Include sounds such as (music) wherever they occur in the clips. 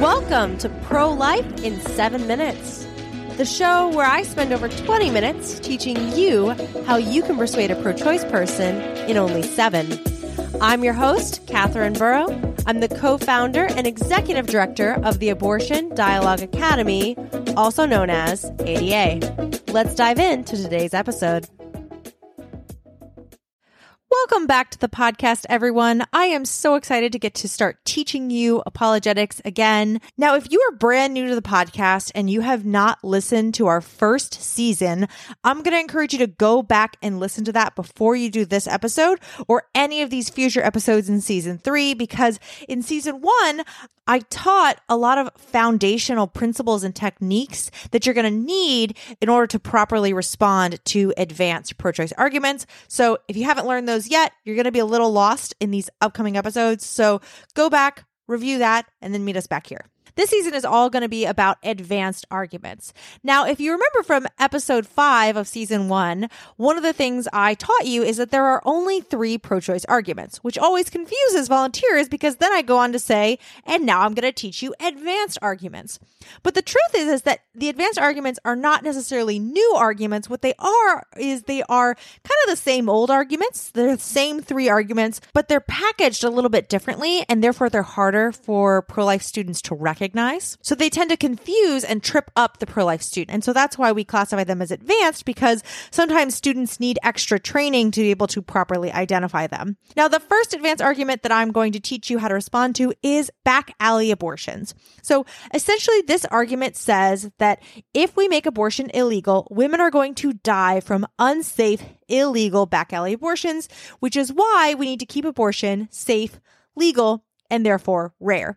Welcome to Pro Life in 7 Minutes, the show where I spend over 20 minutes teaching you how you can persuade a pro choice person in only 7. I'm your host, Catherine Burrow. I'm the co founder and executive director of the Abortion Dialogue Academy, also known as ADA. Let's dive into today's episode. Welcome back to the podcast, everyone. I am so excited to get to start teaching you apologetics again. Now, if you are brand new to the podcast and you have not listened to our first season, I'm going to encourage you to go back and listen to that before you do this episode or any of these future episodes in season three, because in season one, I taught a lot of foundational principles and techniques that you're going to need in order to properly respond to advanced pro choice arguments. So if you haven't learned those yet, you're going to be a little lost in these upcoming episodes. So go back, review that, and then meet us back here. This season is all going to be about advanced arguments. Now, if you remember from episode five of season one, one of the things I taught you is that there are only three pro choice arguments, which always confuses volunteers because then I go on to say, and now I'm going to teach you advanced arguments. But the truth is, is that the advanced arguments are not necessarily new arguments. What they are is they are kind of the same old arguments. They're the same three arguments, but they're packaged a little bit differently and therefore they're harder for pro life students to recognize recognize. So they tend to confuse and trip up the pro life student. And so that's why we classify them as advanced because sometimes students need extra training to be able to properly identify them. Now, the first advanced argument that I'm going to teach you how to respond to is back alley abortions. So essentially, this argument says that if we make abortion illegal, women are going to die from unsafe, illegal back alley abortions, which is why we need to keep abortion safe, legal, and therefore rare.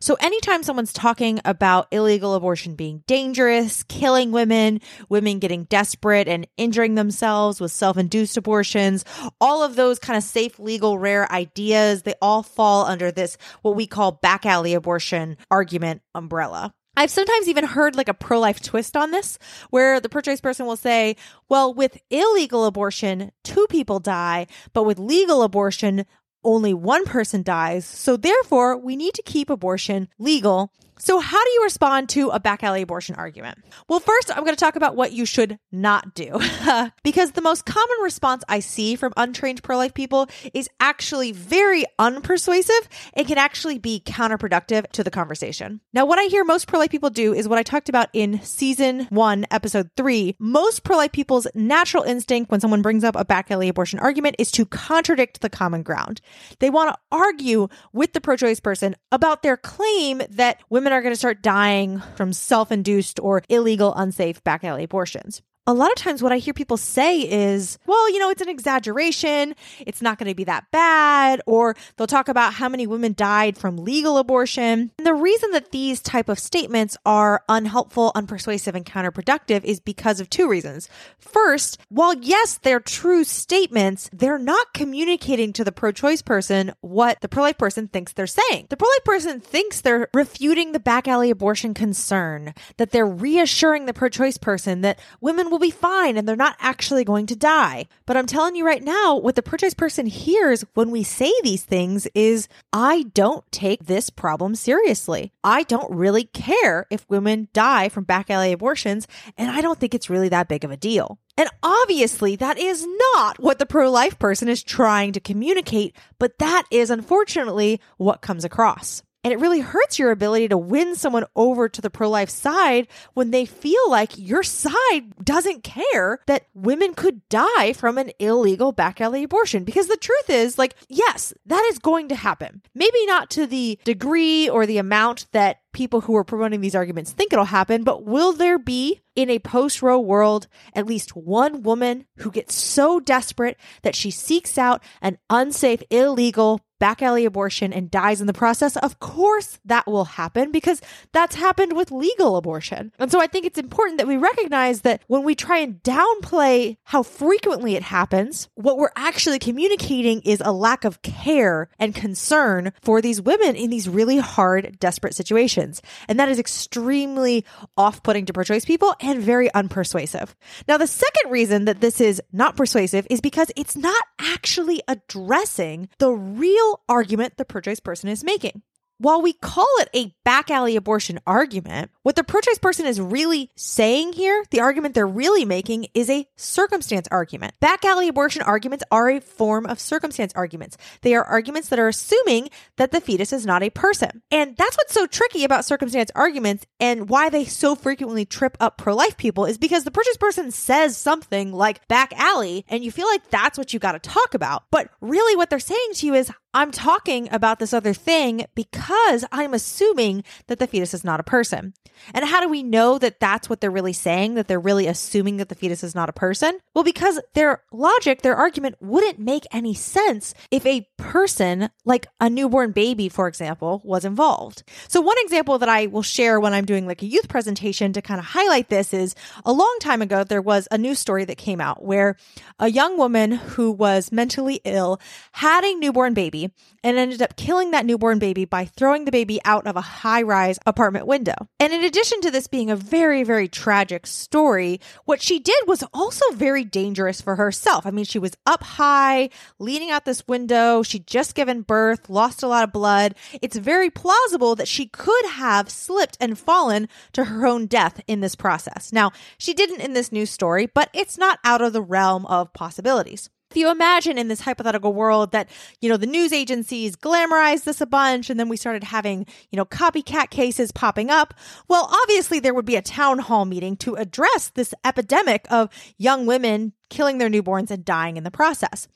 So, anytime someone's talking about illegal abortion being dangerous, killing women, women getting desperate and injuring themselves with self induced abortions, all of those kind of safe, legal, rare ideas, they all fall under this, what we call back alley abortion argument umbrella. I've sometimes even heard like a pro life twist on this, where the pro choice person will say, well, with illegal abortion, two people die, but with legal abortion, only one person dies. So therefore, we need to keep abortion legal so, how do you respond to a back alley abortion argument? Well, first, I'm going to talk about what you should not do. (laughs) because the most common response I see from untrained pro life people is actually very unpersuasive and can actually be counterproductive to the conversation. Now, what I hear most pro life people do is what I talked about in season one, episode three. Most pro life people's natural instinct when someone brings up a back alley abortion argument is to contradict the common ground. They want to argue with the pro choice person about their claim that women women are going to start dying from self induced or illegal, unsafe back alley abortions a lot of times what I hear people say is, well, you know, it's an exaggeration. It's not going to be that bad. Or they'll talk about how many women died from legal abortion. And the reason that these type of statements are unhelpful, unpersuasive, and counterproductive is because of two reasons. First, while yes, they're true statements, they're not communicating to the pro-choice person what the pro-life person thinks they're saying. The pro-life person thinks they're refuting the back alley abortion concern, that they're reassuring the pro-choice person that women will will be fine and they're not actually going to die. But I'm telling you right now, what the pro-choice person hears when we say these things is, I don't take this problem seriously. I don't really care if women die from back alley abortions, and I don't think it's really that big of a deal. And obviously, that is not what the pro life person is trying to communicate, but that is unfortunately what comes across. And it really hurts your ability to win someone over to the pro life side when they feel like your side doesn't care that women could die from an illegal back alley abortion. Because the truth is, like, yes, that is going to happen. Maybe not to the degree or the amount that people who are promoting these arguments think it'll happen, but will there be in a post Roe world at least one woman who gets so desperate that she seeks out an unsafe, illegal back alley abortion and dies in the process, of course that will happen because that's happened with legal abortion. And so I think it's important that we recognize that when we try and downplay how frequently it happens, what we're actually communicating is a lack of care and concern for these women in these really hard, desperate situations. And that is extremely off putting to pro choice people and very unpersuasive. Now, the second reason that this is not persuasive is because it's not actually addressing the real argument the pro choice person is making. While we call it a back alley abortion argument, what the pro choice person is really saying here, the argument they're really making, is a circumstance argument. Back alley abortion arguments are a form of circumstance arguments. They are arguments that are assuming that the fetus is not a person. And that's what's so tricky about circumstance arguments and why they so frequently trip up pro life people is because the pro choice person says something like back alley, and you feel like that's what you got to talk about. But really, what they're saying to you is, I'm talking about this other thing because I'm assuming that the fetus is not a person. And how do we know that that's what they're really saying, that they're really assuming that the fetus is not a person? Well, because their logic, their argument wouldn't make any sense if a person, like a newborn baby, for example, was involved. So, one example that I will share when I'm doing like a youth presentation to kind of highlight this is a long time ago, there was a news story that came out where a young woman who was mentally ill had a newborn baby and ended up killing that newborn baby by throwing the baby out of a high rise apartment window. And in addition to this being a very, very tragic story, what she did was also very dangerous for herself. I mean, she was up high, leaning out this window. She'd just given birth, lost a lot of blood. It's very plausible that she could have slipped and fallen to her own death in this process. Now, she didn't in this news story, but it's not out of the realm of possibilities. You imagine in this hypothetical world that, you know, the news agencies glamorized this a bunch and then we started having, you know, copycat cases popping up, well, obviously there would be a town hall meeting to address this epidemic of young women killing their newborns and dying in the process.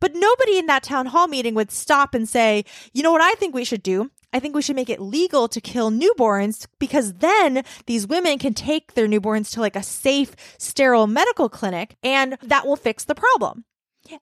But nobody in that town hall meeting would stop and say, you know what I think we should do? I think we should make it legal to kill newborns because then these women can take their newborns to like a safe, sterile medical clinic and that will fix the problem.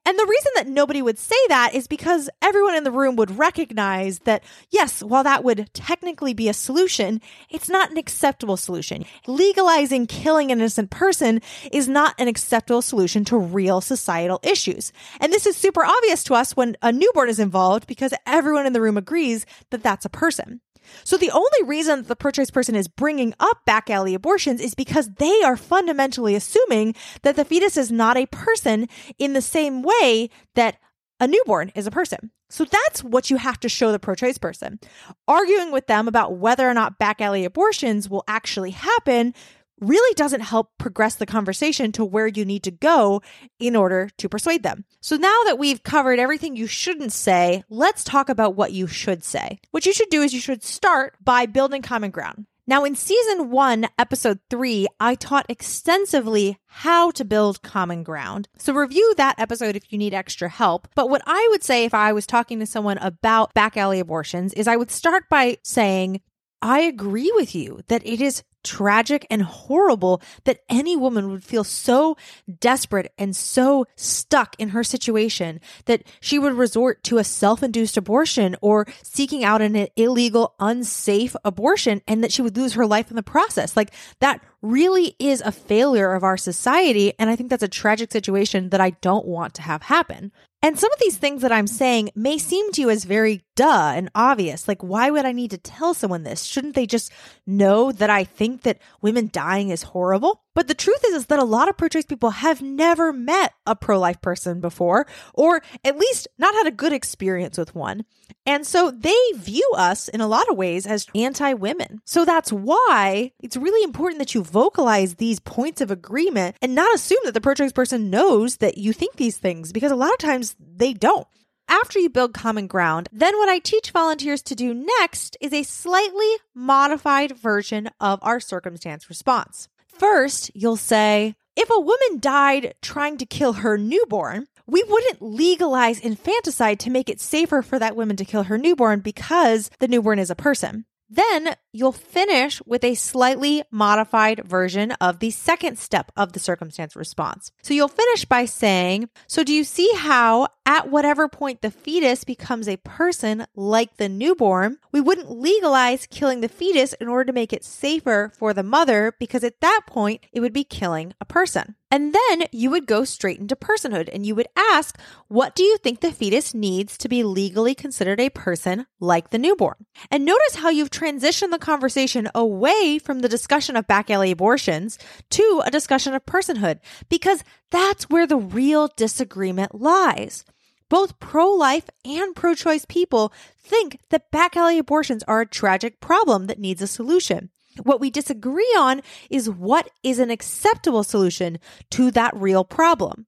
And the reason that nobody would say that is because everyone in the room would recognize that, yes, while that would technically be a solution, it's not an acceptable solution. Legalizing killing an innocent person is not an acceptable solution to real societal issues. And this is super obvious to us when a newborn is involved because everyone in the room agrees that that's a person. So the only reason the pro choice person is bringing up back alley abortions is because they are fundamentally assuming that the fetus is not a person in the same way that a newborn is a person. So that's what you have to show the pro choice person. Arguing with them about whether or not back alley abortions will actually happen really doesn't help progress the conversation to where you need to go in order to persuade them. So now that we've covered everything you shouldn't say, let's talk about what you should say. What you should do is you should start by building common ground. Now, in season one, episode three, I taught extensively how to build common ground. So review that episode if you need extra help. But what I would say if I was talking to someone about back alley abortions is I would start by saying, I agree with you that it is tragic and horrible that any woman would feel so desperate and so stuck in her situation that she would resort to a self induced abortion or seeking out an illegal, unsafe abortion and that she would lose her life in the process. Like that really is a failure of our society. And I think that's a tragic situation that I don't want to have happen. And some of these things that I'm saying may seem to you as very duh and obvious. Like, why would I need to tell someone this? Shouldn't they just know that I think that women dying is horrible? But the truth is, is that a lot of pro choice people have never met a pro life person before, or at least not had a good experience with one. And so they view us in a lot of ways as anti women. So that's why it's really important that you vocalize these points of agreement and not assume that the pro choice person knows that you think these things, because a lot of times they don't. After you build common ground, then what I teach volunteers to do next is a slightly modified version of our circumstance response. First, you'll say, if a woman died trying to kill her newborn, we wouldn't legalize infanticide to make it safer for that woman to kill her newborn because the newborn is a person. Then you'll finish with a slightly modified version of the second step of the circumstance response. So you'll finish by saying, So do you see how at whatever point the fetus becomes a person like the newborn, we wouldn't legalize killing the fetus in order to make it safer for the mother because at that point it would be killing a person. And then you would go straight into personhood and you would ask, what do you think the fetus needs to be legally considered a person like the newborn? And notice how you've transitioned the conversation away from the discussion of back alley abortions to a discussion of personhood, because that's where the real disagreement lies. Both pro life and pro choice people think that back alley abortions are a tragic problem that needs a solution. What we disagree on is what is an acceptable solution to that real problem.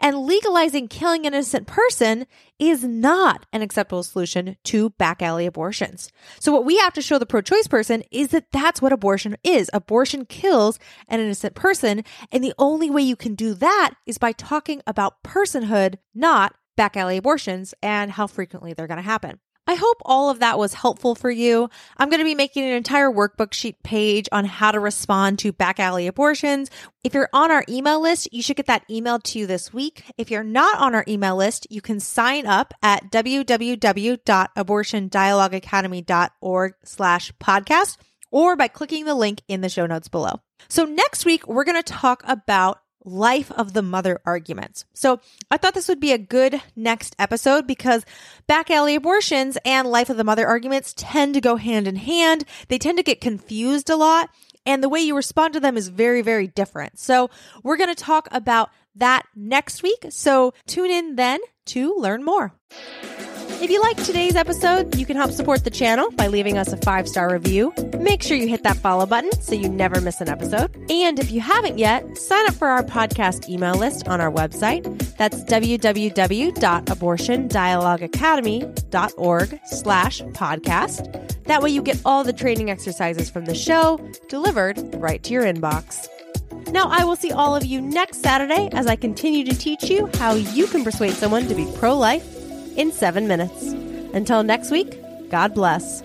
And legalizing killing an innocent person is not an acceptable solution to back alley abortions. So what we have to show the pro-choice person is that that's what abortion is. Abortion kills an innocent person. And the only way you can do that is by talking about personhood, not back alley abortions and how frequently they're going to happen. I hope all of that was helpful for you. I'm going to be making an entire workbook sheet page on how to respond to back alley abortions. If you're on our email list, you should get that emailed to you this week. If you're not on our email list, you can sign up at www.abortiondialogueacademy.org slash podcast or by clicking the link in the show notes below. So next week, we're going to talk about life of the mother arguments. So I thought this would be a good next episode because back alley abortions and life of the mother arguments tend to go hand in hand. They tend to get confused a lot and the way you respond to them is very, very different. So we're going to talk about that next week. So tune in then to learn more. If you liked today's episode, you can help support the channel by leaving us a five star review. Make sure you hit that follow button so you never miss an episode. And if you haven't yet, sign up for our podcast email list on our website. That's www.abortiondialogueacademy.org slash podcast. That way you get all the training exercises from the show delivered right to your inbox. Now, I will see all of you next Saturday as I continue to teach you how you can persuade someone to be pro life in seven minutes. Until next week, God bless.